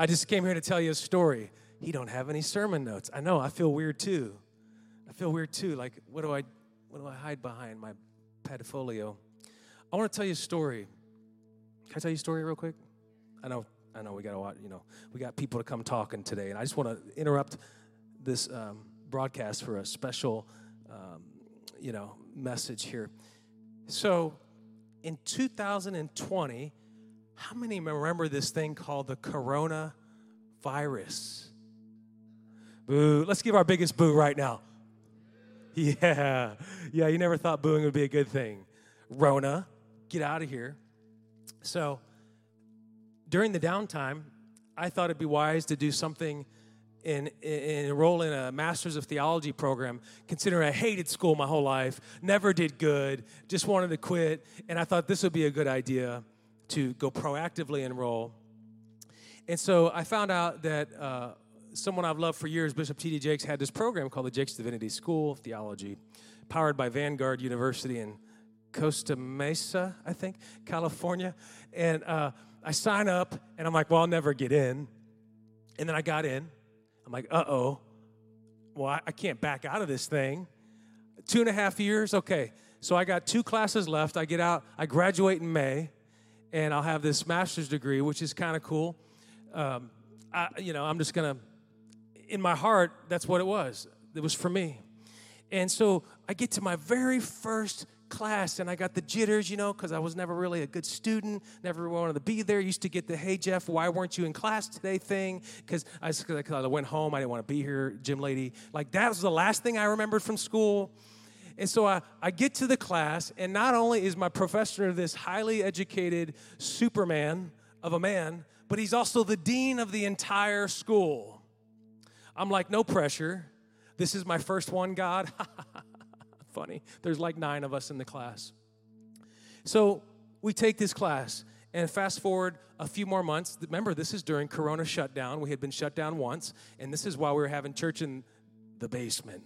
I just came here to tell you a story. He don't have any sermon notes. I know, I feel weird too. I feel weird too. Like, what do I what do I hide behind my portfolio? I want to tell you a story. Can I tell you a story real quick? I know, I know we got a lot, you know, we got people to come talking today, and I just want to interrupt this um, broadcast for a special, um, you know, message here. So, in 2020, how many remember this thing called the corona virus? Boo. Let's give our biggest boo right now. Yeah. Yeah, you never thought booing would be a good thing. Rona, get out of here. So, during the downtime, I thought it'd be wise to do something in, in, enroll in a master's of theology program considering i hated school my whole life never did good just wanted to quit and i thought this would be a good idea to go proactively enroll. And so I found out that uh, someone I've loved for years, Bishop T.D. Jakes, had this program called the Jakes Divinity School of Theology, powered by Vanguard University in Costa Mesa, I think, California. And uh, I sign up, and I'm like, well, I'll never get in. And then I got in. I'm like, uh oh. Well, I, I can't back out of this thing. Two and a half years? Okay. So I got two classes left. I get out, I graduate in May and I'll have this master's degree, which is kind of cool. Um, I, you know, I'm just gonna, in my heart, that's what it was. It was for me. And so I get to my very first class and I got the jitters, you know, because I was never really a good student, never wanted to be there. Used to get the, hey, Jeff, why weren't you in class today thing? Because I, I went home, I didn't want to be here, gym lady. Like, that was the last thing I remembered from school. And so I, I get to the class, and not only is my professor this highly educated superman of a man, but he's also the dean of the entire school. I'm like, no pressure. This is my first one, God. Funny. There's like nine of us in the class. So we take this class, and fast forward a few more months. Remember, this is during Corona shutdown. We had been shut down once, and this is why we were having church in the basement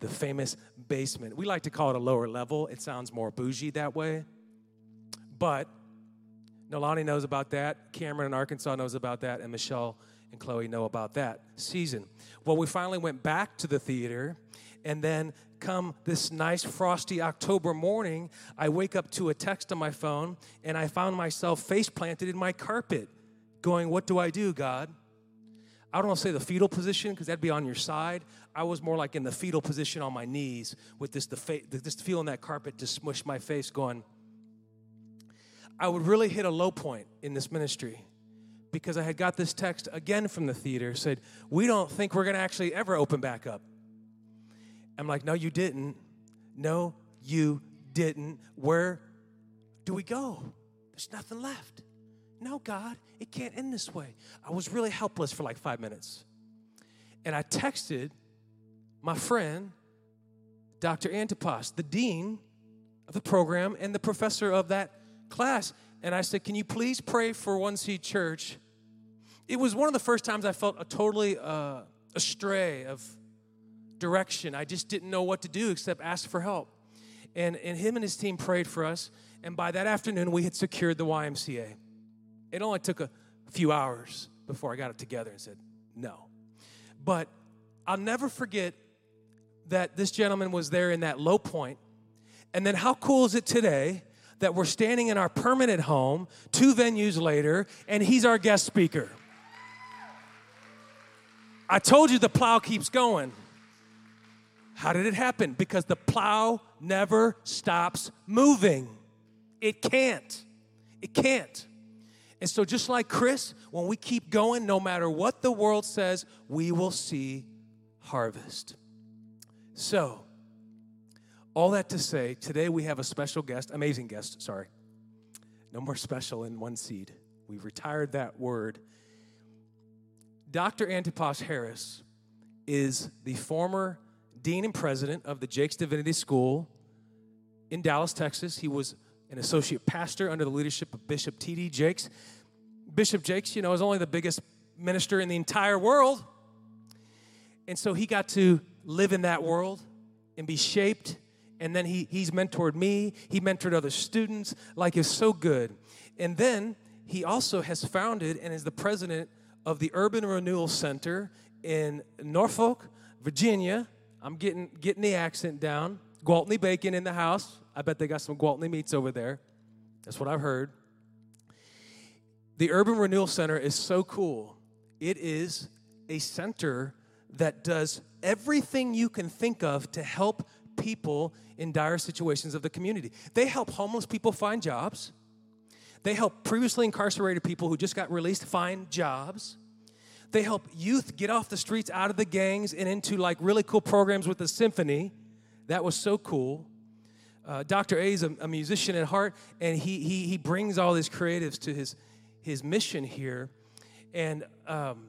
the famous basement. We like to call it a lower level, it sounds more bougie that way. But Nolani knows about that, Cameron in Arkansas knows about that, and Michelle and Chloe know about that season. Well, we finally went back to the theater, and then come this nice frosty October morning, I wake up to a text on my phone, and I found myself face planted in my carpet, going, What do I do, God? I don't want to say the fetal position because that'd be on your side. I was more like in the fetal position on my knees with this, the fa- just feeling that carpet to smush my face, going, I would really hit a low point in this ministry because I had got this text again from the theater said, We don't think we're going to actually ever open back up. I'm like, No, you didn't. No, you didn't. Where do we go? There's nothing left. No, God, it can't end this way. I was really helpless for like five minutes. And I texted my friend, Dr. Antipas, the dean of the program and the professor of that class. And I said, Can you please pray for One Seed Church? It was one of the first times I felt a totally uh, astray of direction. I just didn't know what to do except ask for help. And, and him and his team prayed for us. And by that afternoon, we had secured the YMCA. It only took a few hours before I got it together and said, no. But I'll never forget that this gentleman was there in that low point. And then how cool is it today that we're standing in our permanent home two venues later and he's our guest speaker? I told you the plow keeps going. How did it happen? Because the plow never stops moving. It can't. It can't. And so, just like Chris, when we keep going, no matter what the world says, we will see harvest. So, all that to say, today we have a special guest, amazing guest, sorry. No more special in one seed. We've retired that word. Dr. Antipas Harris is the former dean and president of the Jakes Divinity School in Dallas, Texas. He was an associate pastor under the leadership of Bishop T.D. Jakes. Bishop Jakes, you know, is only the biggest minister in the entire world. And so he got to live in that world and be shaped. And then he, he's mentored me, he mentored other students. Like, it's so good. And then he also has founded and is the president of the Urban Renewal Center in Norfolk, Virginia. I'm getting, getting the accent down. Gwaltney bacon in the house. I bet they got some Gwaltney meats over there. That's what I've heard. The Urban Renewal Center is so cool. It is a center that does everything you can think of to help people in dire situations of the community. They help homeless people find jobs. They help previously incarcerated people who just got released find jobs. They help youth get off the streets, out of the gangs, and into like really cool programs with the symphony. That was so cool. Uh, Dr. A is a, a, musician at heart, and he, he, he brings all his creatives to his, his mission here. And um,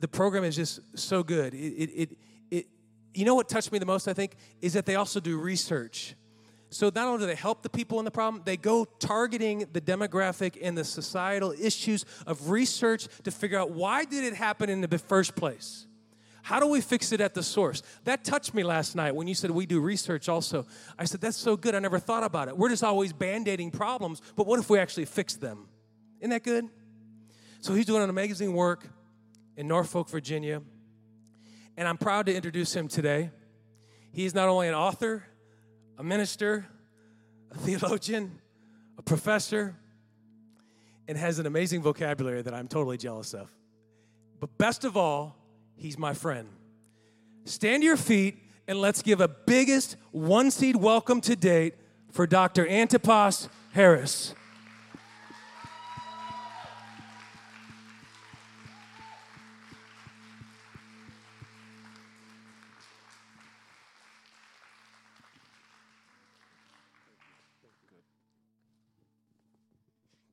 the program is just so good. It, it, it, it, you know what touched me the most, I think, is that they also do research. So not only do they help the people in the problem, they go targeting the demographic and the societal issues of research to figure out why did it happen in the first place? How do we fix it at the source? That touched me last night when you said we do research also. I said, that's so good. I never thought about it. We're just always band aiding problems, but what if we actually fix them? Isn't that good? So he's doing an amazing work in Norfolk, Virginia. And I'm proud to introduce him today. He's not only an author, a minister, a theologian, a professor, and has an amazing vocabulary that I'm totally jealous of. But best of all, he's my friend. Stand to your feet and let's give a biggest one seed welcome to date for Dr. Antipas Harris.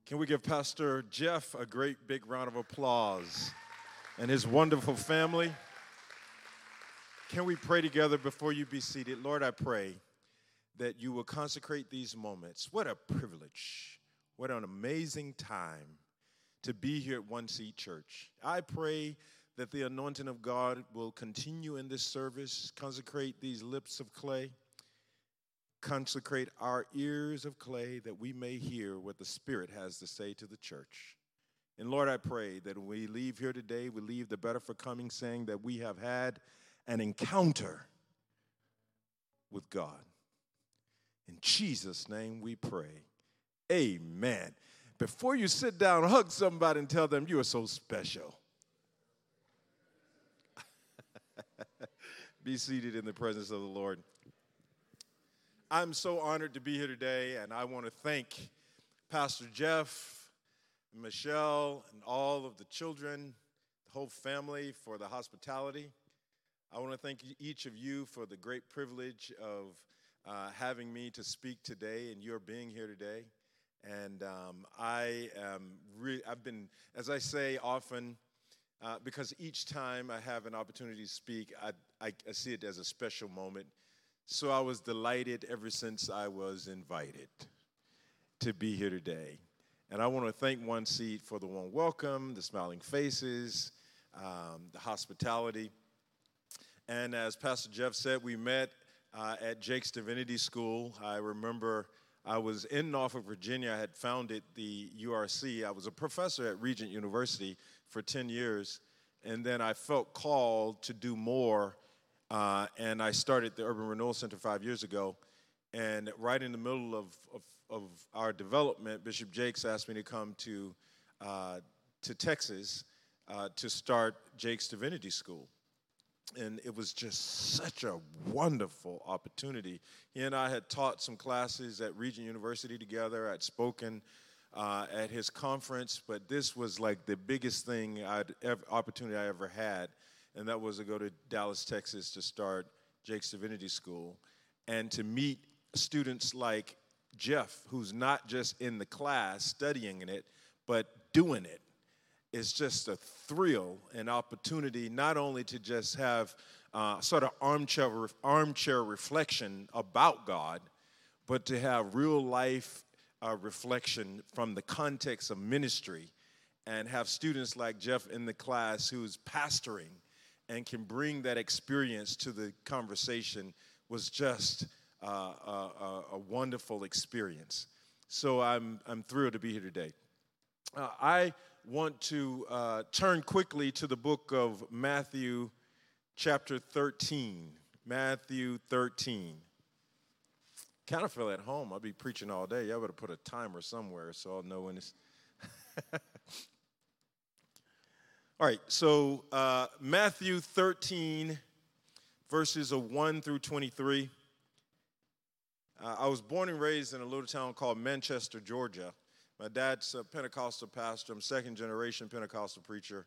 Can we give Pastor Jeff a great big round of applause and his wonderful family? Can we pray together before you be seated? Lord, I pray that you will consecrate these moments. What a privilege. What an amazing time to be here at One Seed Church. I pray that the anointing of God will continue in this service, consecrate these lips of clay consecrate our ears of clay that we may hear what the Spirit has to say to the church. And Lord, I pray that when we leave here today, we leave the better for coming, saying that we have had an encounter with God. In Jesus' name we pray. Amen. Before you sit down, hug somebody and tell them you are so special. Be seated in the presence of the Lord. I'm so honored to be here today, and I want to thank Pastor Jeff, Michelle, and all of the children, the whole family for the hospitality. I want to thank each of you for the great privilege of uh, having me to speak today and your being here today. And um, I am re- I've been, as I say often, uh, because each time I have an opportunity to speak, I, I, I see it as a special moment so I was delighted ever since I was invited to be here today. And I want to thank One Seed for the warm welcome, the smiling faces, um, the hospitality. And as Pastor Jeff said, we met uh, at Jakes Divinity School. I remember I was in Norfolk, Virginia. I had founded the URC. I was a professor at Regent University for 10 years. And then I felt called to do more uh, and I started the Urban Renewal Center five years ago. And right in the middle of, of, of our development, Bishop Jakes asked me to come to, uh, to Texas uh, to start Jakes Divinity School. And it was just such a wonderful opportunity. He and I had taught some classes at Regent University together. I'd spoken uh, at his conference, but this was like the biggest thing I'd ever, opportunity I ever had and that was to go to Dallas, Texas to start Jakes Divinity School and to meet students like Jeff, who's not just in the class studying in it, but doing it. It's just a thrill and opportunity not only to just have uh, sort of armchair, armchair reflection about God, but to have real life uh, reflection from the context of ministry and have students like Jeff in the class who's pastoring and can bring that experience to the conversation was just uh, a, a, wonderful experience. So I'm, I'm thrilled to be here today. uh, I want to uh, turn quickly to the book of Matthew, chapter 13. Matthew 13. Kind of feel at home. I'll be preaching all day. Y'all better put a timer somewhere so I'll know when it's. all right, so uh, Matthew 13, verses of 1 through 23. Uh, I was born and raised in a little town called Manchester, Georgia. My dad's a Pentecostal pastor. I'm second generation Pentecostal preacher.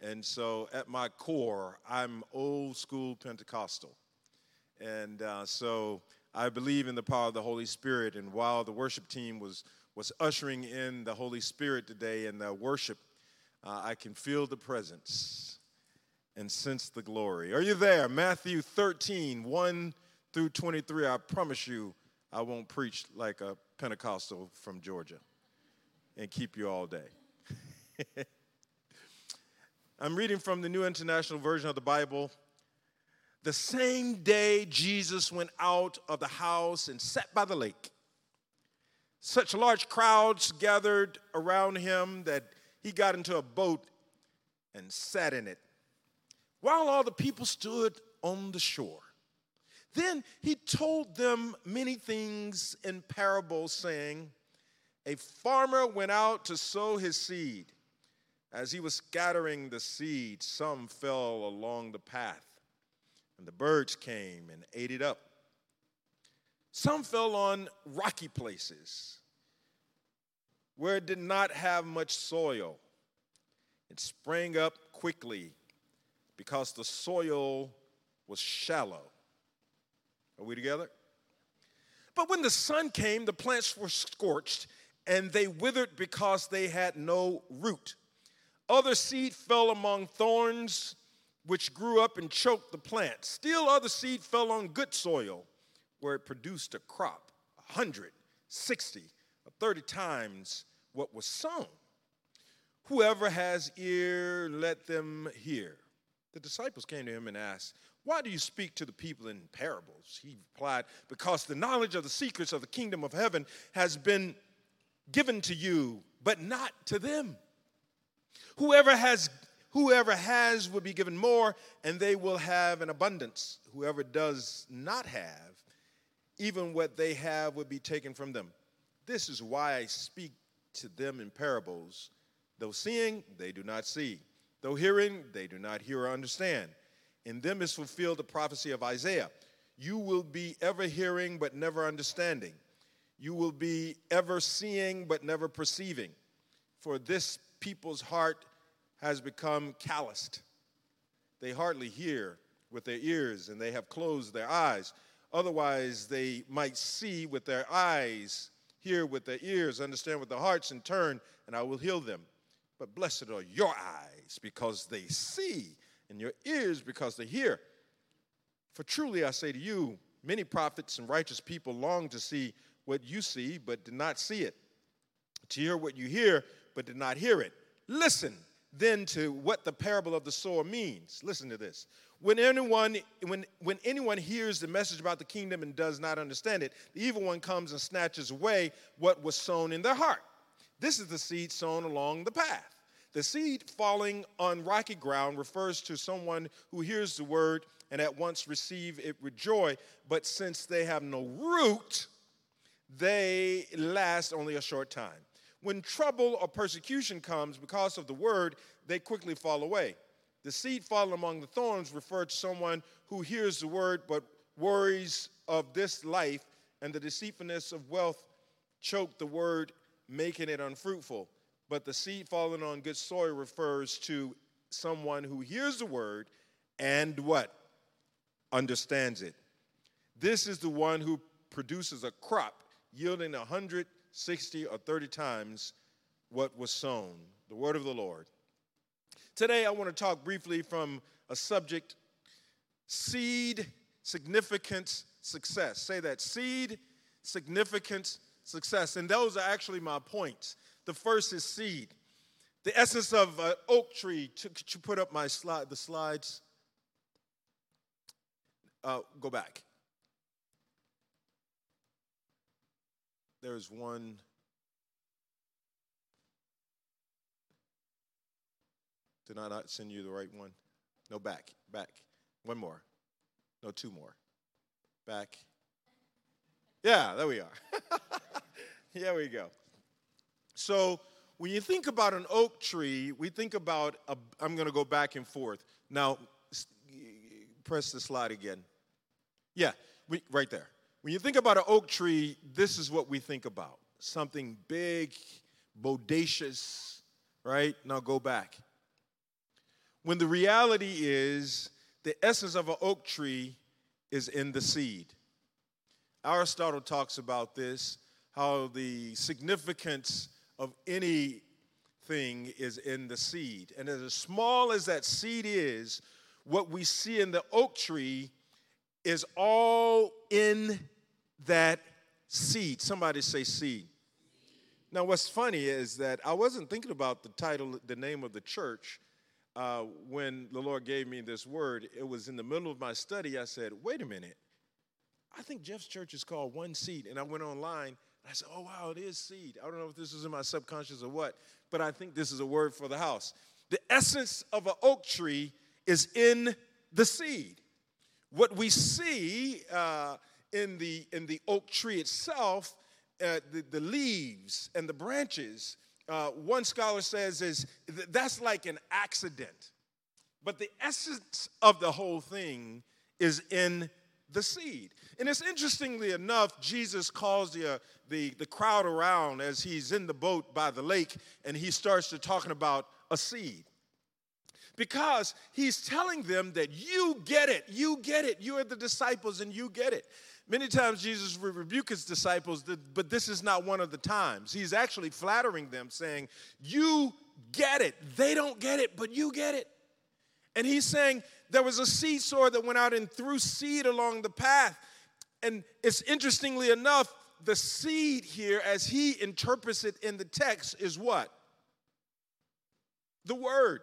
And so at my core, I'm old school Pentecostal. And uh, so I believe in the power of the Holy Spirit. And while the worship team was, was ushering in the Holy Spirit today in the worship, uh, I can feel the presence and sense the glory. Are you there? Matthew 13, 1 through 23. I promise you, I won't preach like a Pentecostal from Georgia and keep you all day. I'm reading from the New International Version of the Bible. The same day Jesus went out of the house and sat by the lake. Such large crowds gathered around him that he got into a boat and sat in it, while all the people stood on the shore. Then he told them many things in parables, saying, A farmer went out to sow his seed. As he was scattering the seed, some fell along the path, and the birds came and ate it up. Some fell on rocky places where it did not have much soil. It sprang up quickly because the soil was shallow. Are we together? But when the sun came, the plants were scorched and they withered because they had no root. Other seed fell among thorns, which grew up and choked the plant. Still, other seed fell on good soil, where it produced a crop, a hundred, sixty, thirty times what was sown. Whoever has ear, let them hear. The disciples came to him and asked, why do you speak to the people in parables? He replied, Because the knowledge of the secrets of the kingdom of heaven has been given to you, but not to them. Whoever has whoever has will be given more, and they will have an abundance. Whoever does not have, even what they have will be taken from them. This is why I speak to them in parables. Though seeing, they do not see. Though hearing, they do not hear or understand. In them is fulfilled the prophecy of Isaiah. You will be ever hearing but never understanding. You will be ever seeing but never perceiving. For this people's heart has become calloused. They hardly hear with their ears and they have closed their eyes. Otherwise, they might see with their eyes, hear with their ears, understand with their hearts, and turn, and I will heal them. But blessed are your eyes because they see and your ears because they hear. For truly I say to you, many prophets and righteous people long to see what you see, but did not see it, to hear what you hear, but did not hear it. Listen then to what the parable of the sower means. Listen to this. When anyone, when, when anyone hears the message about the kingdom and does not understand it, the evil one comes and snatches away what was sown in their heart. This is the seed sown along the path. The seed falling on rocky ground refers to someone who hears the word and at once receive it with joy, but since they have no root, they last only a short time. When trouble or persecution comes because of the word, they quickly fall away. The seed fallen among the thorns refer to someone who hears the word but worries of this life and the deceitfulness of wealth choke the word, making it unfruitful. But the seed fallen on good soil refers to someone who hears the word and what? Understands it. This is the one who produces a crop yielding 160 or 30 times what was sown. The word of the Lord. Today, I want to talk briefly from a subject seed, significance, success. Say that seed, significance, success. And those are actually my points. The first is seed. The essence of an oak tree. Could you put up my slide, the slides? Uh, go back. There's one. Did I not send you the right one? No, back, back. One more. No, two more. Back. Yeah, there we are. Here we go. So when you think about an oak tree, we think about, i am going to go back and forth. Now, press the slide again. Yeah, we, right there. When you think about an oak tree, this is what we think about something big, bodacious, right? Now go back. When the reality is, the essence of an oak tree is in the seed. Aristotle talks about this how the significance of anything is in the seed. And as small as that seed is, what we see in the oak tree is all in that seed. Somebody say seed. Now, what's funny is that I wasn't thinking about the title, the name of the church, uh, when the Lord gave me this word. It was in the middle of my study. I said, wait a minute. I think Jeff's church is called One Seed. And I went online I said, oh, wow, it is seed. I don't know if this is in my subconscious or what, but I think this is a word for the house. The essence of an oak tree is in the seed. What we see uh, in, the, in the oak tree itself, uh, the, the leaves and the branches, uh, one scholar says is that's like an accident. But the essence of the whole thing is in the seed. And it's interestingly enough, Jesus calls the, uh, the, the crowd around as he's in the boat by the lake and he starts to talking about a seed. Because he's telling them that you get it, you get it, you are the disciples and you get it. Many times Jesus would rebuke his disciples, but this is not one of the times. He's actually flattering them, saying, You get it. They don't get it, but you get it. And he's saying, there was a seed sower that went out and threw seed along the path. And it's interestingly enough, the seed here, as he interprets it in the text, is what? The word.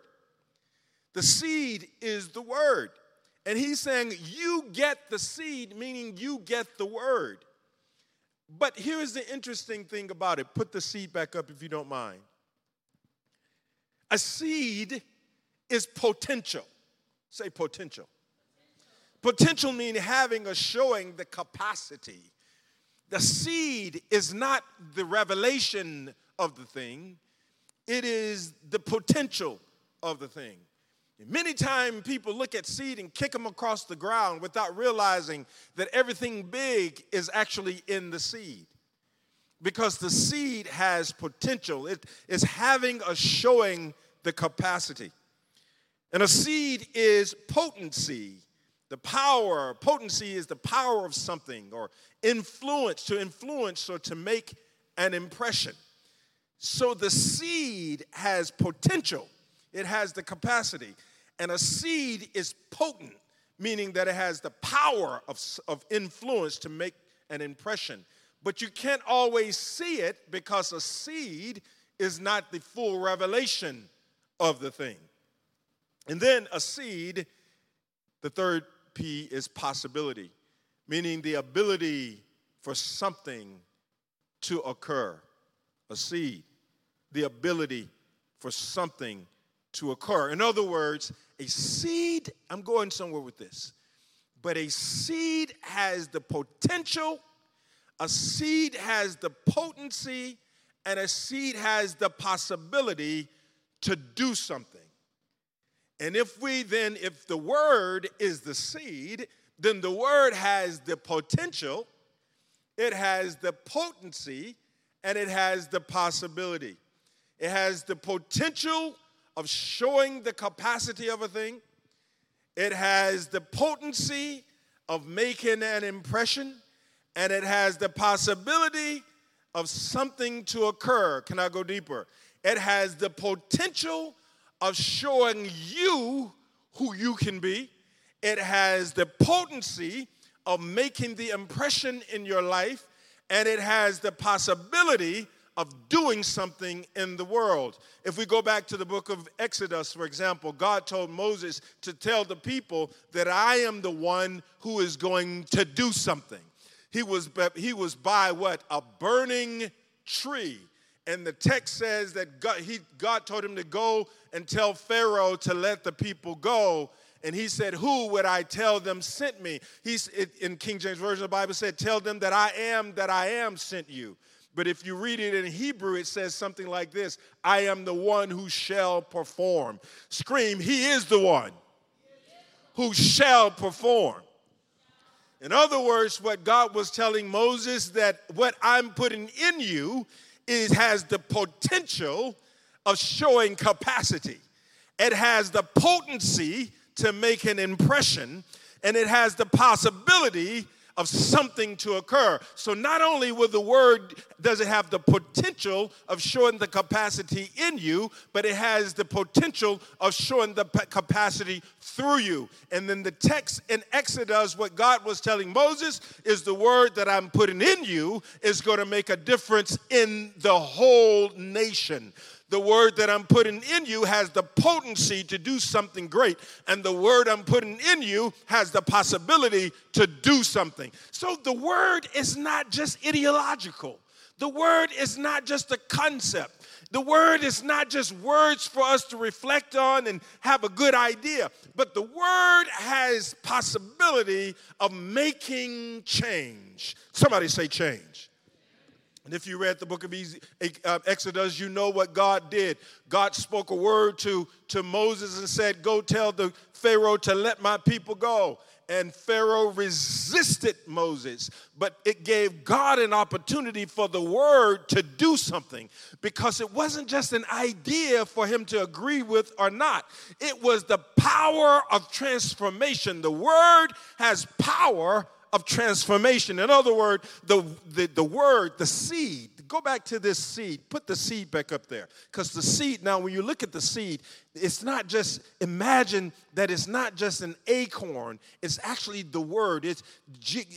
The seed is the word. And he's saying, You get the seed, meaning you get the word. But here's the interesting thing about it. Put the seed back up if you don't mind. A seed is potential. Say potential. Potential means having or showing the capacity. The seed is not the revelation of the thing, it is the potential of the thing. Many times people look at seed and kick them across the ground without realizing that everything big is actually in the seed. Because the seed has potential, it is having or showing the capacity. And a seed is potency. The power, potency is the power of something or influence, to influence or to make an impression. So the seed has potential, it has the capacity. And a seed is potent, meaning that it has the power of, of influence to make an impression. But you can't always see it because a seed is not the full revelation of the thing. And then a seed, the third P is possibility, meaning the ability for something to occur. A seed, the ability for something to occur. In other words, a seed, I'm going somewhere with this, but a seed has the potential, a seed has the potency, and a seed has the possibility to do something. And if we then, if the word is the seed, then the word has the potential, it has the potency, and it has the possibility. It has the potential of showing the capacity of a thing, it has the potency of making an impression, and it has the possibility of something to occur. Can I go deeper? It has the potential of showing you who you can be. It has the potency of making the impression in your life, and it has the possibility of doing something in the world. If we go back to the book of Exodus, for example, God told Moses to tell the people that I am the one who is going to do something. He was, he was by what? A burning tree And the text says that God, he, God told him to go and tell Pharaoh to let the people go. And he said, Who would I tell them sent me? He's in King James Version of the Bible said, Tell them that I am that I am sent you. But if you read it in Hebrew, it says something like this I am the one who shall perform. Scream, He is the one who shall perform. In other words, what God was telling Moses that what I'm putting in you is has the potential of showing capacity. It has the potency to make an impression, and it has the possibility of something to occur. So not only will the word does it have the potential of showing the capacity in you, but it has the potential of showing the capacity through you. And then the text in Exodus, what God was telling Moses is the word that I'm putting in you is going to make a difference in the whole nation the word that I'm putting in you has the potency to do something great, and the word I'm putting in you has the possibility to do something. So the word is not just ideological, the word is not just a concept. The word is not just words for us to reflect on and have a good idea, but the word has possibility of making change. Somebody say change. And if you read the book of uh, Exodus, you know what God did. God spoke a word to, to Moses and said, Go tell the Pharaoh to let my people go. And Pharaoh resisted Moses, but it gave God an opportunity for the word to do something because it wasn't just an idea for him to agree with or not. It was the power of transformation. The word has power of transformation. In other words, the, the, the word, the seed, go back to this seed, put the seed back up there. Because the seed, now when you look at the seed, it's not just, imagine that it's not just an acorn, it's actually the word. It's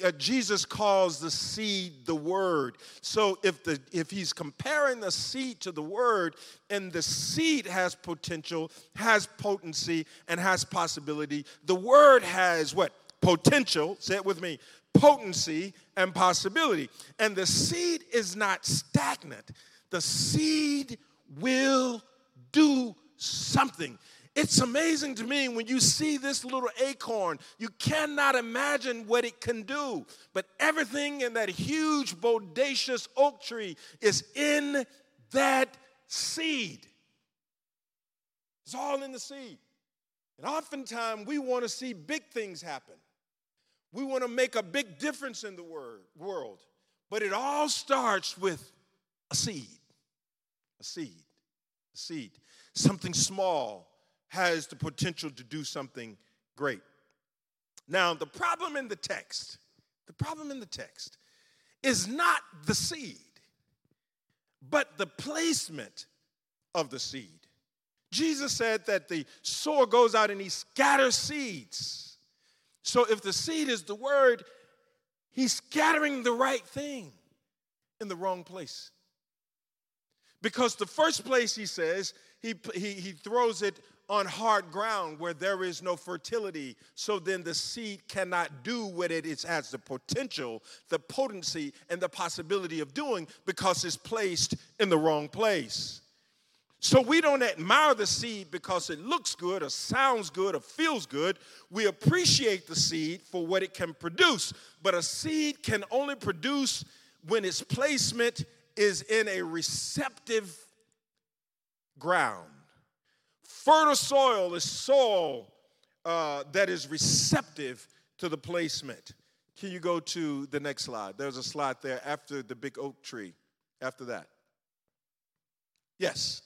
uh, Jesus calls the seed the word. So if the if he's comparing the seed to the word, and the seed has potential, has potency, and has possibility, the word has what? Potential, say it with me, potency and possibility. And the seed is not stagnant, the seed will do something. It's amazing to me when you see this little acorn, you cannot imagine what it can do. But everything in that huge, bodacious oak tree is in that seed. It's all in the seed. And oftentimes we want to see big things happen. We want to make a big difference in the world. But it all starts with a seed. A seed. A seed. Something small has the potential to do something great. Now, the problem in the text, the problem in the text is not the seed, but the placement of the seed. Jesus said that the sower goes out and he scatters seeds. So if the seed is the word, he's scattering the right thing in the wrong place. Because the first place he says, he, he, he throws it on hard ground where there is no fertility. So then the seed cannot do what it is, has the potential, the potency, and the possibility of doing because it's placed in the wrong place. So we don't admire the seed because it looks good or sounds good or feels good. We appreciate the seed for what it can produce. But a seed can only produce when its placement is in a receptive ground. Fertile soil is soil uh, that is receptive to the placement. Can you go to the next slide? There's a slide there after the big oak tree. After that. Yes.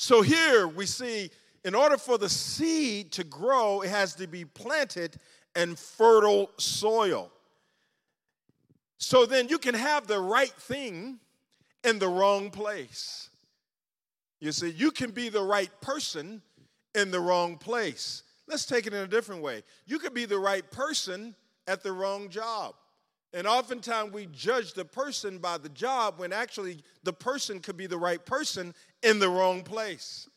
So here we see in order for the seed to grow, it has to be planted in fertile soil. So then you can have the right thing in the wrong place. You see, you can be the right person in the wrong place. Let's take it in a different way. You could be the right person at the wrong job. And oftentimes we judge the person by the job when actually the person could be the right person in the wrong place.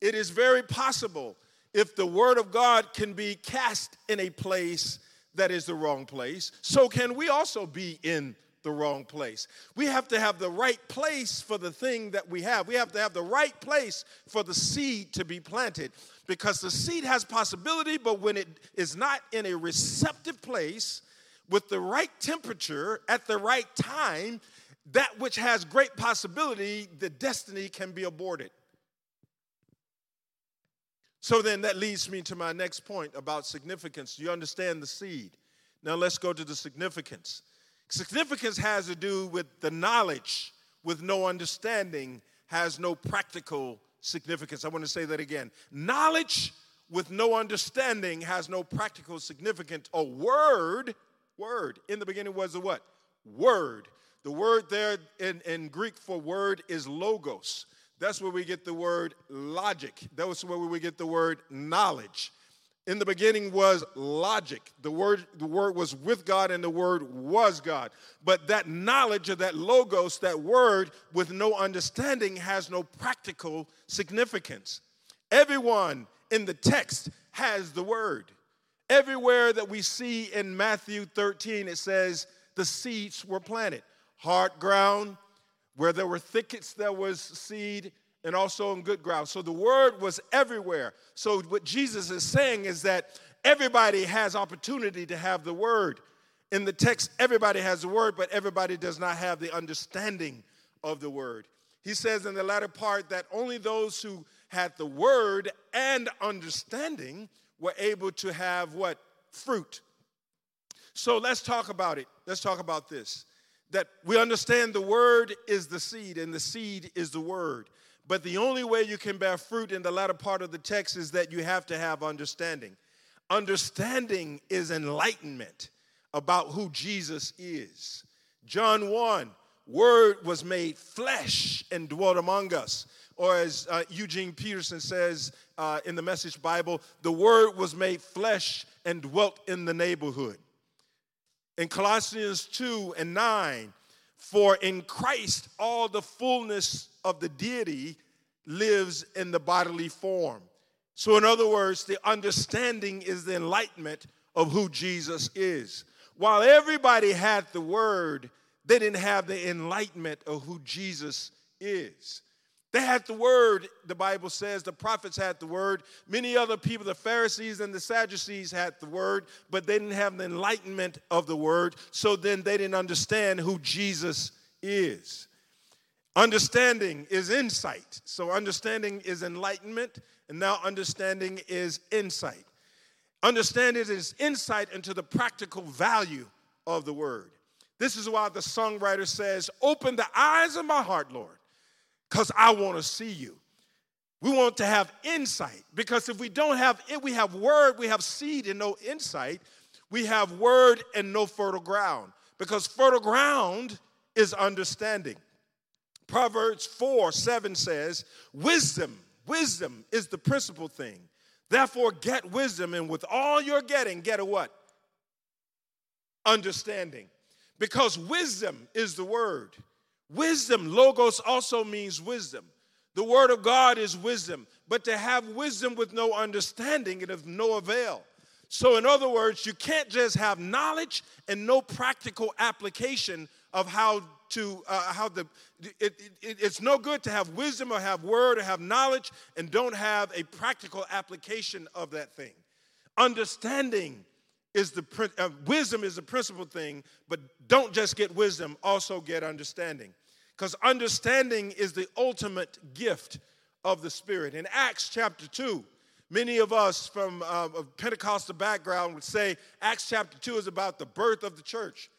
It is very possible if the Word of God can be cast in a place that is the wrong place, so can we also be in the wrong place. We have to have the right place for the thing that we have. We have to have the right place for the seed to be planted because the seed has possibility, but when it is not in a receptive place with the right temperature at the right time, that which has great possibility, the destiny can be aborted. So then that leads me to my next point about significance. Do You understand the seed. Now let's go to the significance. Significance has to do with the knowledge with no understanding has no practical significance. I want to say that again. Knowledge with no understanding has no practical significance. A word, word, in the beginning was a what? Word. The word there in, in Greek for word is logos. That's where we get the word logic. That's where we get the word knowledge. In the beginning was logic. The word, the word was with God and the word was God. But that knowledge of that logos, that word with no understanding, has no practical significance. Everyone in the text has the word. Everywhere that we see in Matthew 13, it says the seeds were planted. Hard ground, where there were thickets, there was seed, and also in good ground. So the word was everywhere. So what Jesus is saying is that everybody has opportunity to have the word. In the text, everybody has the word, but everybody does not have the understanding of the word. He says in the latter part that only those who had the word and understanding were able to have what? Fruit. So let's talk about it. Let's talk about this. That we understand the word is the seed, and the seed is the word. But the only way you can bear fruit in the latter part of the text is that you have to have understanding. Understanding is enlightenment about who Jesus is. John 1 Word was made flesh and dwelt among us. Or as uh, Eugene Peterson says uh, in the Message Bible, the Word was made flesh and dwelt in the neighborhood. In Colossians 2 and 9, for in Christ, all the fullness of the deity lives in the bodily form. So, in other words, the understanding is the enlightenment of who Jesus is. While everybody had the word, they didn't have the enlightenment of who Jesus is. They had the word, the Bible says. The prophets had the word. Many other people, the Pharisees and the Sadducees, had the word, but they didn't have the enlightenment of the word. So then they didn't understand who Jesus is. Understanding is insight. So understanding is enlightenment, and now understanding is insight. Understanding is insight into the practical value of the word. This is why the songwriter says, Open the eyes of my heart, Lord because I want to see you. We want to have insight because if we don't have it, we have word, we have seed and no insight. We have word and no fertile ground because fertile ground is understanding. Proverbs 4 7 says, Wisdom, wisdom is the principal thing. Therefore, get wisdom, and with all you're getting, get a what? Understanding. Because wisdom is the word. Wisdom, logos also means wisdom. The word of God is wisdom, but to have wisdom with no understanding is of no avail. So, in other words, you can't just have knowledge and no practical application of how to uh, how the it, it, it's no good to have wisdom or have word or have knowledge and don't have a practical application of that thing. Understanding is the uh, wisdom is the principal thing, but don't just get wisdom, also get understanding. Because understanding is the ultimate gift of the Spirit. In Acts chapter 2, many of us from uh, a Pentecostal background would say Acts chapter 2 is about the birth of the church.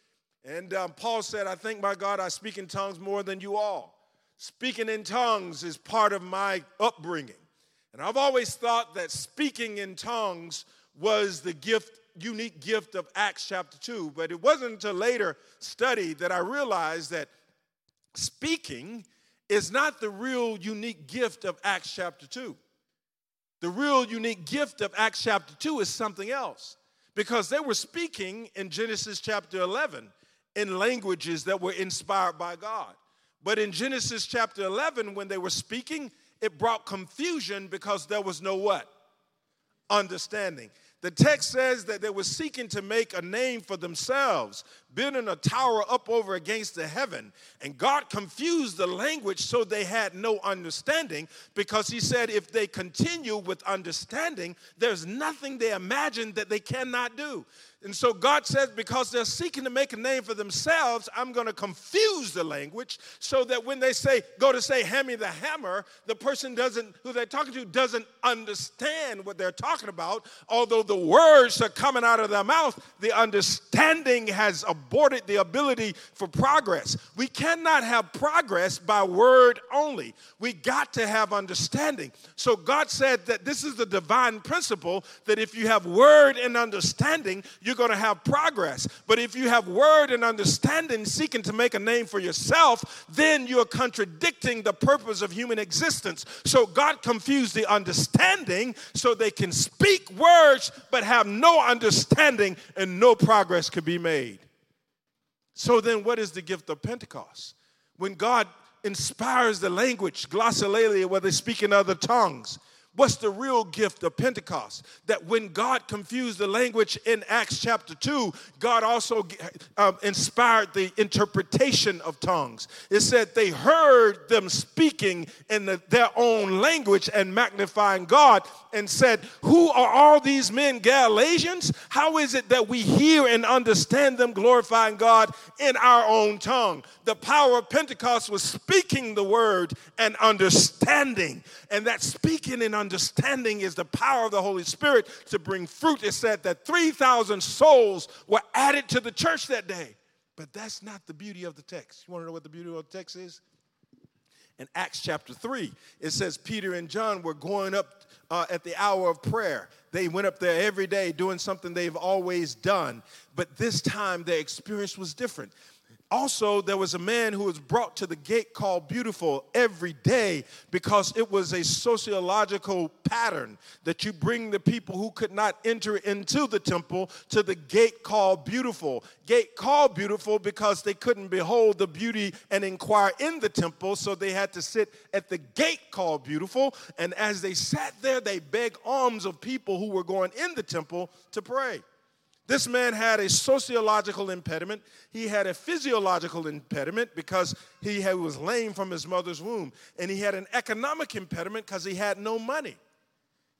And um, Paul said, I think, my God, I speak in tongues more than you all. Speaking in tongues is part of my upbringing. And I've always thought that speaking in tongues was the gift unique gift of Acts chapter 2, but it wasn't until later study that I realized that speaking is not the real unique gift of Acts chapter 2. The real unique gift of Acts chapter 2 is something else because they were speaking in Genesis chapter 11 in languages that were inspired by God. But in Genesis chapter 11, when they were speaking, it brought confusion because there was no what? Understanding. The text says that they were seeking to make a name for themselves, building a tower up over against the heaven. And God confused the language so they had no understanding because He said if they continue with understanding, there's nothing they imagine that they cannot do. And so God says, because they're seeking to make a name for themselves, I'm going to confuse the language so that when they say, go to say, hand me the hammer, the person doesn't, who they're talking to, doesn't understand what they're talking about. Although the words are coming out of their mouth, the understanding has aborted the ability for progress. We cannot have progress by word only. We got to have understanding. So God said that this is the divine principle that if you have word and understanding, you're going to have progress. But if you have word and understanding seeking to make a name for yourself, then you're contradicting the purpose of human existence. So God confused the understanding so they can speak words but have no understanding and no progress could be made. So then, what is the gift of Pentecost? When God inspires the language, glossolalia, where they speak in other tongues, What's the real gift of Pentecost? That when God confused the language in Acts chapter 2, God also um, inspired the interpretation of tongues. It said they heard them speaking in the, their own language and magnifying God and said, Who are all these men, Galatians? How is it that we hear and understand them glorifying God in our own tongue? The power of Pentecost was speaking the word and understanding. And that speaking and understanding understanding is the power of the Holy Spirit to bring fruit. It said that 3,000 souls were added to the church that day. But that's not the beauty of the text. You want to know what the beauty of the text is? In Acts chapter 3, it says Peter and John were going up uh, at the hour of prayer. They went up there every day doing something they've always done. But this time, their experience was different. Also, there was a man who was brought to the gate called Beautiful every day because it was a sociological pattern that you bring the people who could not enter into the temple to the gate called Beautiful. Gate called Beautiful because they couldn't behold the beauty and inquire in the temple, so they had to sit at the gate called Beautiful. And as they sat there, they begged alms of people who were going in the temple to pray. This man had a sociological impediment. He had a physiological impediment because he was lame from his mother's womb. And he had an economic impediment because he had no money.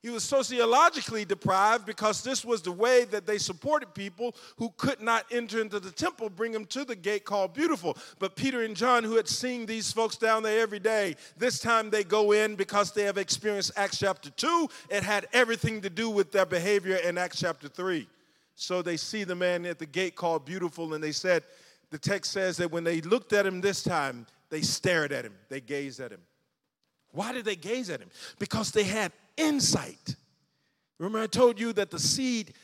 He was sociologically deprived because this was the way that they supported people who could not enter into the temple, bring them to the gate called Beautiful. But Peter and John, who had seen these folks down there every day, this time they go in because they have experienced Acts chapter 2. It had everything to do with their behavior in Acts chapter 3. So they see the man at the gate called Beautiful, and they said, the text says that when they looked at him this time, they stared at him, they gazed at him. Why did they gaze at him? Because they had insight. Remember, I told you that the seed,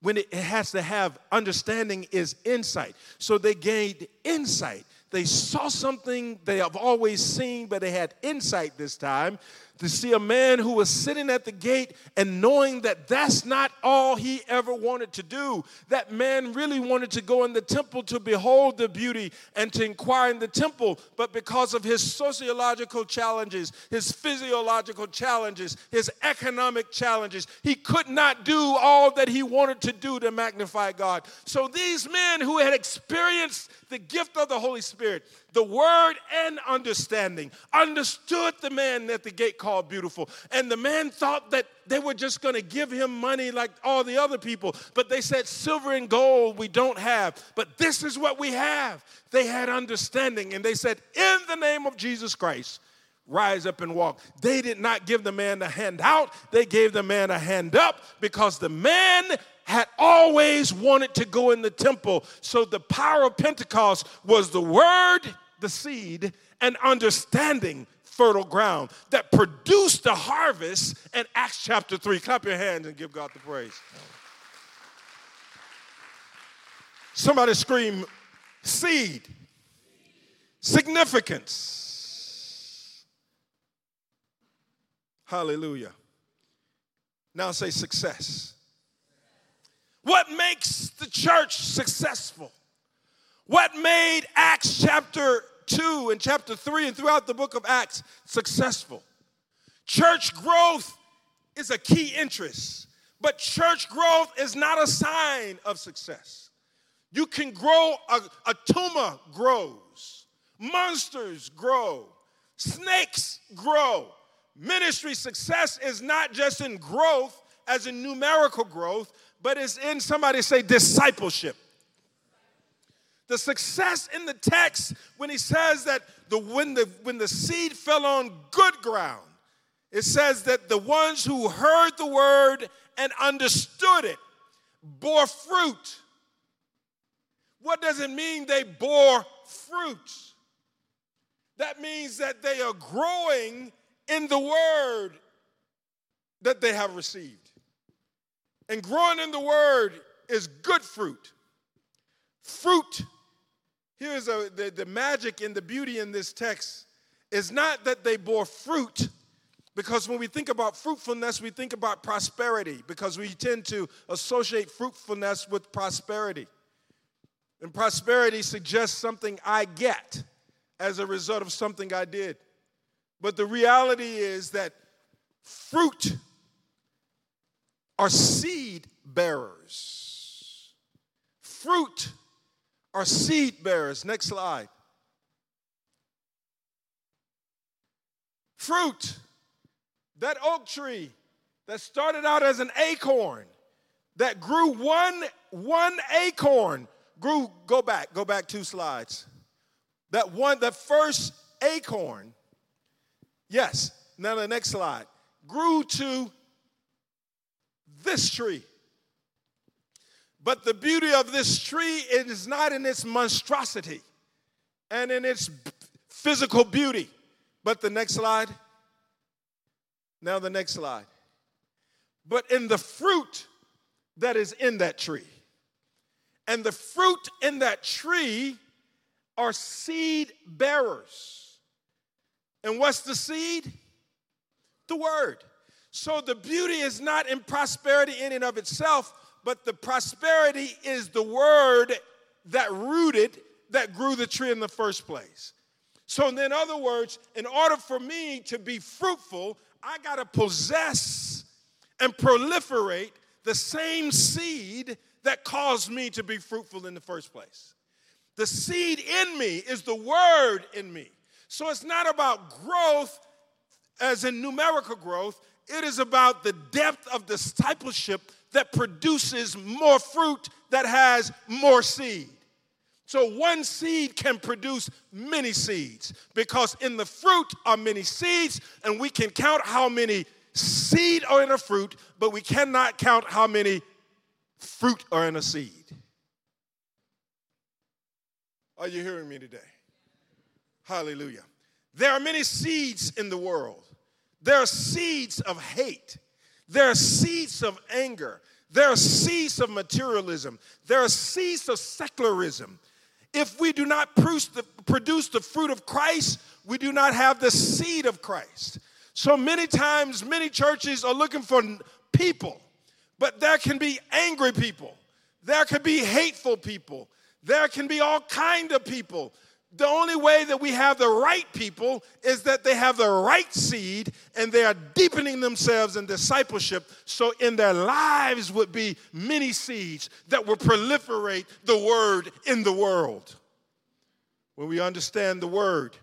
when it has to have understanding, is insight. So they gained insight. They saw something they have always seen, but they had insight this time to see a man who was sitting at the gate and knowing that that's not all he ever wanted to do. That man really wanted to go in the temple to behold the beauty and to inquire in the temple, but because of his sociological challenges, his physiological challenges, his economic challenges, he could not do all that he wanted to do to magnify God. So these men who had experienced the gift of the Holy Spirit, the word and understanding, understood the man at the gate called beautiful. And the man thought that they were just going to give him money like all the other people. But they said, Silver and gold we don't have, but this is what we have. They had understanding, and they said, In the name of Jesus Christ, rise up and walk. They did not give the man a hand out, they gave the man a hand up because the man had always wanted to go in the temple. So the power of Pentecost was the word, the seed, and understanding fertile ground that produced the harvest in Acts chapter 3. Clap your hands and give God the praise. Somebody scream, seed, significance. Hallelujah. Now say success. What makes the church successful? What made Acts chapter 2 and chapter 3 and throughout the book of Acts successful? Church growth is a key interest, But church growth is not a sign of success. You can grow, a, a tumor grows, monsters grow, snakes grow. Ministry success is not just in growth, as in numerical growth, but it's in somebody say discipleship. The success in the text when he says that the when the when the seed fell on good ground, it says that the ones who heard the word and understood it bore fruit. What does it mean they bore fruit? That means that they are growing in the word that they have received. And growing in the word is good fruit. Fruit, here's a, the, the magic and the beauty in this text is not that they bore fruit, because when we think about fruitfulness, we think about prosperity, because we tend to associate fruitfulness with prosperity. And prosperity suggests something I get as a result of something I did. But the reality is that fruit are seed bearers. Fruit are seed bearers. Next slide. Fruit, that oak tree that started out as an acorn, that grew one, one acorn, grew, go back, go back two slides. That one, that first acorn, yes, now the next slide, grew to this tree. But the beauty of this tree is not in its monstrosity and in its physical beauty. But the next slide. Now, the next slide. But in the fruit that is in that tree. And the fruit in that tree are seed bearers. And what's the seed? The word. So the beauty is not in prosperity in and of itself, but the prosperity is the word that rooted, that grew the tree in the first place. So, in other words, in order for me to be fruitful, I got to possess and proliferate the same seed that caused me to be fruitful in the first place. The seed in me is the word in me. So, it's not about growth as in numerical growth, it is about the depth of discipleship that produces more fruit that has more seed. So one seed can produce many seeds because in the fruit are many seeds, and we can count how many seed are in a fruit, but we cannot count how many fruit are in a seed. Are you hearing me today? Hallelujah. There are many seeds in the world. There are seeds of hate. There are seeds of anger. There are seeds of materialism. There are seeds of secularism. If we do not produce the fruit of Christ, we do not have the seed of Christ. So many times, many churches are looking for people, but there can be angry people. There can be hateful people. There can be all kind of people the only way that we have the right people is that they have the right seed and they are deepening themselves in discipleship. So, in their lives would be many seeds that will proliferate the word in the world. When we understand the word,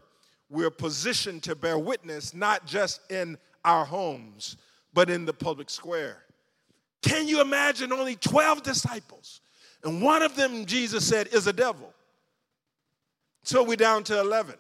we're positioned to bear witness not just in our homes, but in the public square. Can you imagine only 12 disciples? And one of them, Jesus said, is a devil. So we're down to 11.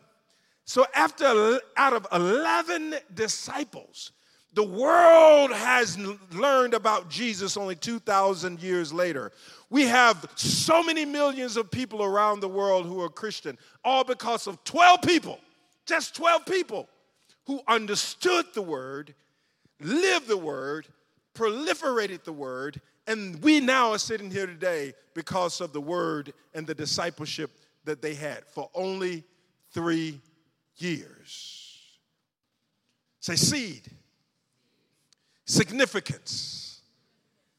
So after out of 11 disciples, the world has learned about Jesus only 2,000 years later. We have so many millions of people around the world who are Christian, all because of 12 people, just 12 people who understood the word, lived the word, proliferated the word, and we now are sitting here today because of the word and the discipleship that they had for only three years. Say seed, significance,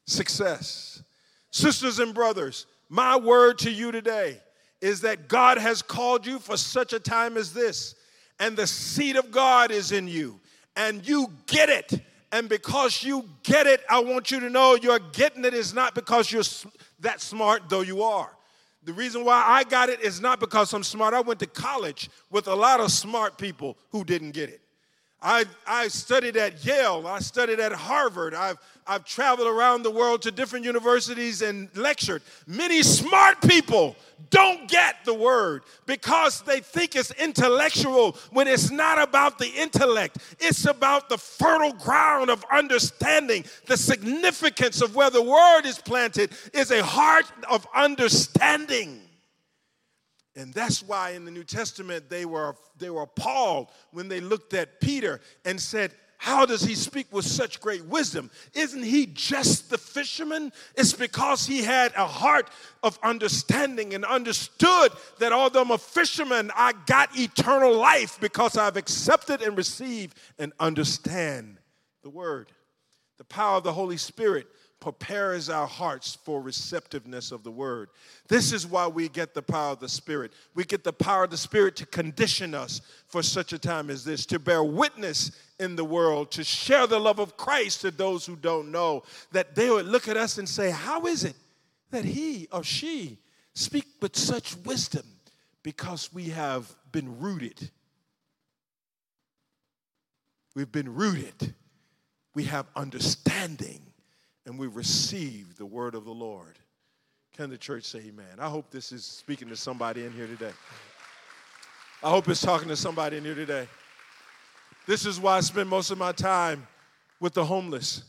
success. Sisters and brothers, my word to you today is that God has called you for such a time as this, and the seed of God is in you, and you get it And because you get it, I want you to know you're getting it is not because you're that smart, though you are. The reason why I got it is not because I'm smart. I went to college with a lot of smart people who didn't get it. I, I studied at Yale, I studied at Harvard, I've, I've traveled around the world to different universities and lectured. Many smart people don't get the word because they think it's intellectual when it's not about the intellect. It's about the fertile ground of understanding. The significance of where the word is planted is a heart of understanding. And that's why in the New Testament they were, they were appalled when they looked at Peter and said, How does he speak with such great wisdom? Isn't he just the fisherman? It's because he had a heart of understanding and understood that although I'm a fisherman, I got eternal life because I've accepted and received and understand the word. The power of the Holy Spirit prepares our hearts for receptiveness of the word. This is why we get the power of the Spirit. We get the power of the Spirit to condition us for such a time as this, to bear witness in the world, to share the love of Christ to those who don't know, that they would look at us and say, How is it that he or she speak with such wisdom? Because we have been rooted. We've been rooted. We have understanding and we receive the word of the Lord. Can the church say amen? I hope this is speaking to somebody in here today. I hope it's talking to somebody in here today. This is why I spend most of my time with the homeless.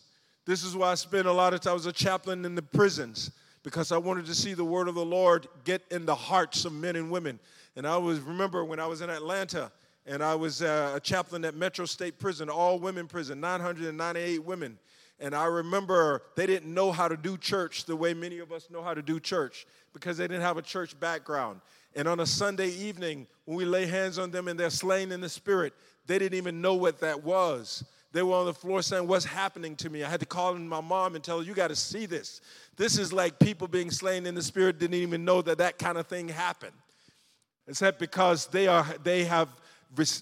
This is why I spend a lot of time as a chaplain in the prisons because I wanted to see the word of the Lord get in the hearts of men and women. And I was remember when I was in Atlanta and I was uh, a chaplain at Metro State Prison, all women prison, 998 women. And I remember they didn't know how to do church the way many of us know how to do church because they didn't have a church background. And on a Sunday evening, when we lay hands on them and they're slain in the spirit, they didn't even know what that was. They were on the floor saying, What's happening to me? I had to call in my mom and tell her, You got to see this. This is like people being slain in the spirit didn't even know that that kind of thing happened. It's that because they, are, they have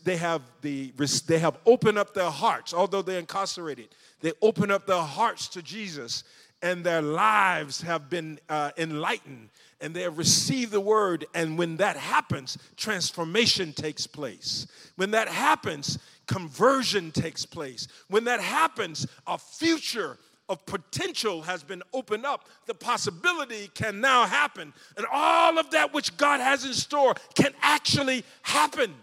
they have the they have opened up their hearts although they're incarcerated they open up their hearts to Jesus and their lives have been uh, enlightened and they have received the word. And when that happens, transformation takes place. When that happens, conversion takes place. When that happens, a future of potential has been opened up. The possibility can now happen. And all of that which God has in store can actually happen.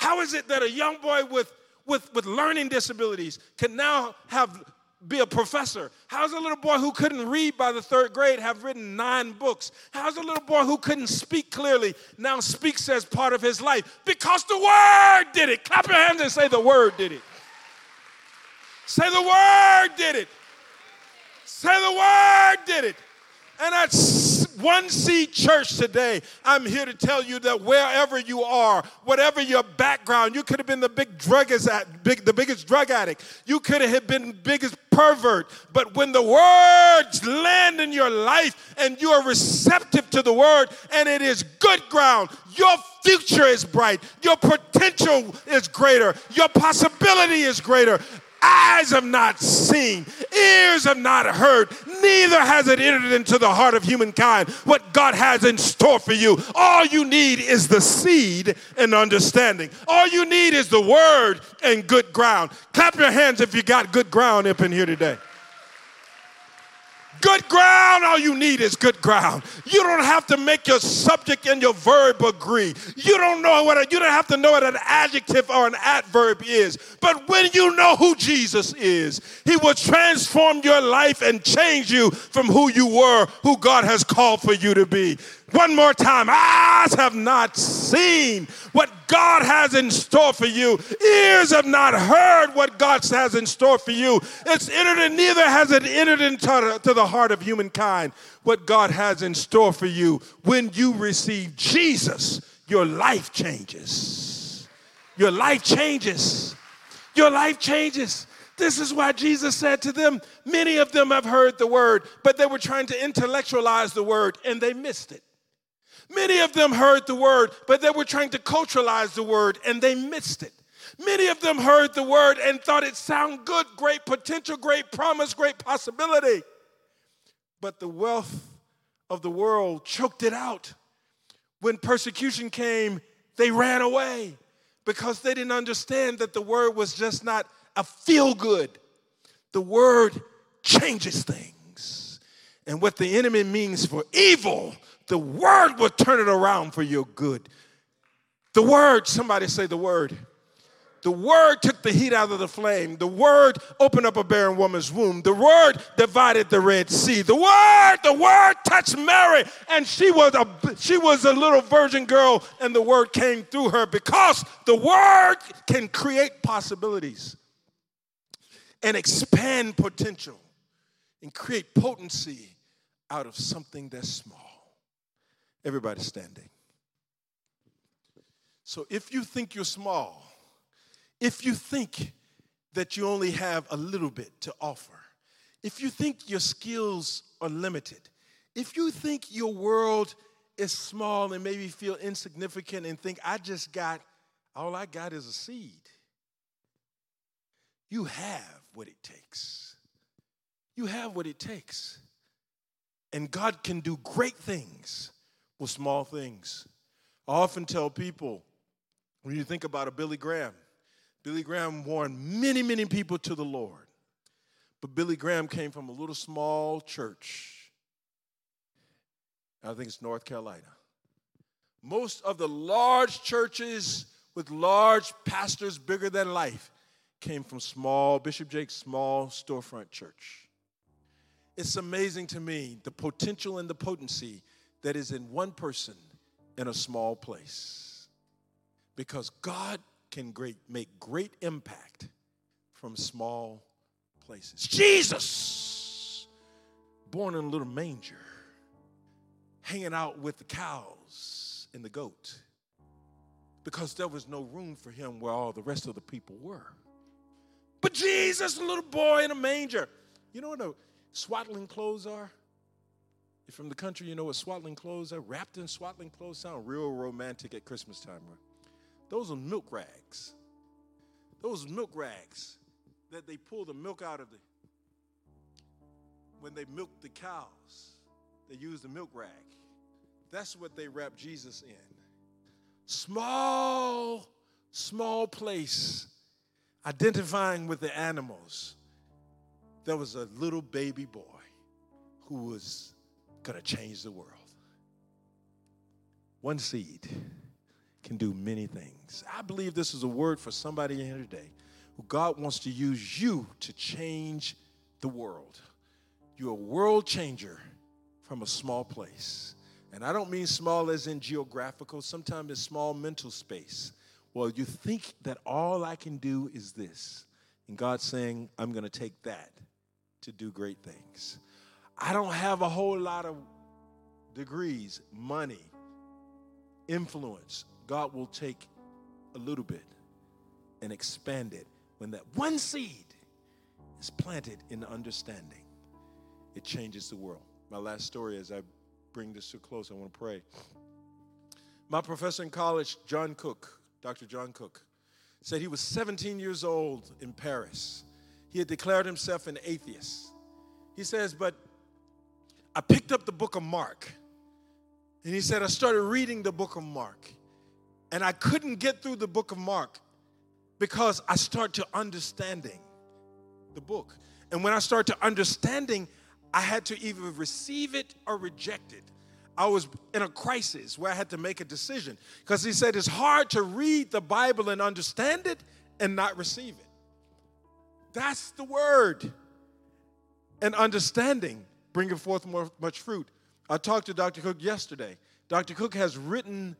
How is it that a young boy with with, with learning disabilities can now have be a professor? How's a little boy who couldn't read by the third grade have written nine books? How's a little boy who couldn't speak clearly now speaks as part of his life? Because the Word did it. Clap your hands and say, The Word did it. Say, The Word did it. Say, The Word did it. And at One Seed Church today, I'm here to tell you that wherever you are, whatever your background, you could have been the big drug big, the biggest drug addict. You could have been the biggest pervert. But when the words land in your life and you are receptive to the word and it is good ground, your future is bright. Your potential is greater. Your possibility is greater. Eyes have not seen, ears have not heard, neither has it entered into the heart of humankind what God has in store for you. All you need is the seed and understanding. All you need is the word and good ground. Clap your hands if you got good ground up in here today. Good ground, all you need is good ground. You don't have to make your subject and your verb agree. You don't know what a, you don't have to know what an adjective or an adverb is. But when you know who Jesus is, he will transform your life and change you from who you were, who God has called for you to be. One more time. Eyes have not seen what God has in store for you. Ears have not heard what God has in store for you. It's entered, and neither has it entered into to the heart of humankind what God has in store for you. When you receive Jesus, your life changes. Your life changes. Your life changes. This is why Jesus said to them, Many of them have heard the word, but they were trying to intellectualize the word and they missed it. Many of them heard the word, but they were trying to culturalize the word and they missed it. Many of them heard the word and thought it sounded good, great potential, great promise, great possibility. But the wealth of the world choked it out. When persecution came, they ran away because they didn't understand that the word was just not a feel good. The word changes things. And what the enemy means for evil, the word will turn it around for your good. The word, somebody say the word. The word took the heat out of the flame. The word opened up a barren woman's womb. The word divided the Red Sea. The word, the word touched Mary, and she was a she was a little virgin girl, and the word came through her because the word can create possibilities and expand potential and create potency out of something that's small. Everybody standing. So if you think you're small, if you think that you only have a little bit to offer, if you think your skills are limited, if you think your world is small and maybe feel insignificant and think, I just got, all I got is a seed, you have what it takes. You have what it takes. And God can do great things with small things. I often tell people when you think about a Billy Graham, Billy Graham won many, many people to the Lord. But Billy Graham came from a little small church. I think it's North Carolina. Most of the large churches with large pastors bigger than life came from small, Bishop Jakes' small storefront church. It's amazing to me the potential and the potency that is in one person in a small place. Because God can great, make great impact from small places. Jesus, born in a little manger, hanging out with the cows and the goat, because there was no room for him where all the rest of the people were. But Jesus, a little boy in a manger. You know what a swaddling clothes are? If from the country, you know what swaddling clothes are? Wrapped in swaddling clothes sound real romantic at Christmas time, right? Those are milk rags. Those milk rags that they pull the milk out of the when they milk the cows, they use the milk rag. That's what they wrap Jesus in. Small, small place, identifying with the animals. There was a little baby boy who was going to change the world. One seed can do many things. I believe this is a word for somebody here today who God wants to use you to change the world. You're a world changer from a small place. And I don't mean small as in geographical, sometimes it's small mental space. Well, you think that all I can do is this. And God's saying, I'm going to take that to do great things. I don't have a whole lot of degrees, money, influence. God will take a little bit and expand it when that one seed is planted in understanding. It changes the world. My last story as I bring this to a close, I want to pray. My professor in college, John Cook, Dr. John Cook, said he was 17 years old in Paris. He had declared himself an atheist. He says, But I picked up the book of Mark. And he said, I started reading the book of Mark. And I couldn't get through the book of Mark because I start to understanding the book. And when I start to understanding, I had to either receive it or reject it. I was in a crisis where I had to make a decision because he said it's hard to read the Bible and understand it and not receive it. That's the word. And understanding bringing forth more, much fruit. I talked to Dr. Cook yesterday. Dr. Cook has written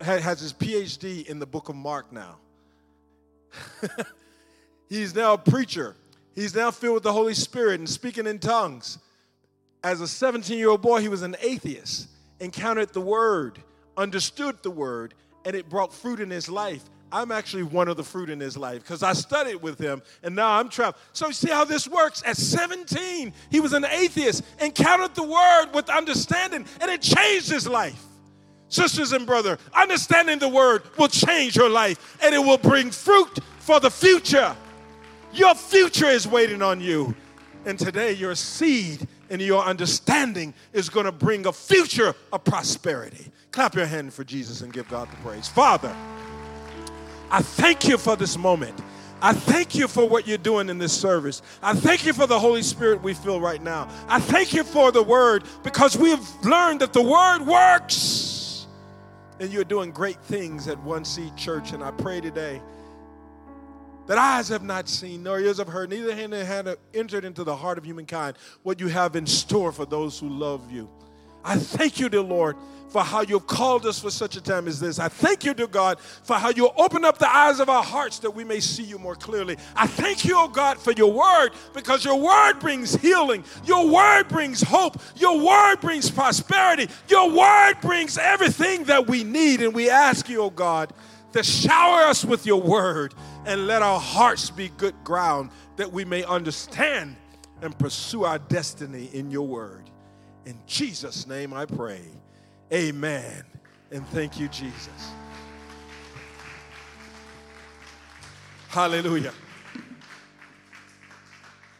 has his PhD in the book of Mark now. He's now a preacher. He's now filled with the Holy Spirit and speaking in tongues. As a 17 year old boy, he was an atheist, encountered the word, understood the word, and it brought fruit in his life. I'm actually one of the fruit in his life because I studied with him and now I'm traveling. So, you see how this works? At 17, he was an atheist, encountered the word with understanding, and it changed his life. Sisters and brother, understanding the word will change your life and it will bring fruit for the future. Your future is waiting on you. And today, your seed and your understanding is going to bring a future of prosperity. Clap your hand for Jesus and give God the praise. Father, I thank you for this moment. I thank you for what you're doing in this service. I thank you for the Holy Spirit we feel right now. I thank you for the word because we've learned that the word works. And you're doing great things at One Seed Church. And I pray today that eyes have not seen, nor ears have heard, neither hand have entered into the heart of humankind what you have in store for those who love you. I thank you, dear Lord, for how you've called us for such a time as this. I thank you, dear God, for how you open up the eyes of our hearts that we may see you more clearly. I thank you, oh God, for your word because your word brings healing. Your word brings hope. Your word brings prosperity. Your word brings everything that we need. And we ask you, oh God, to shower us with your word and let our hearts be good ground that we may understand and pursue our destiny in your word. In Jesus' name I pray. Amen. And thank you, Jesus. Hallelujah.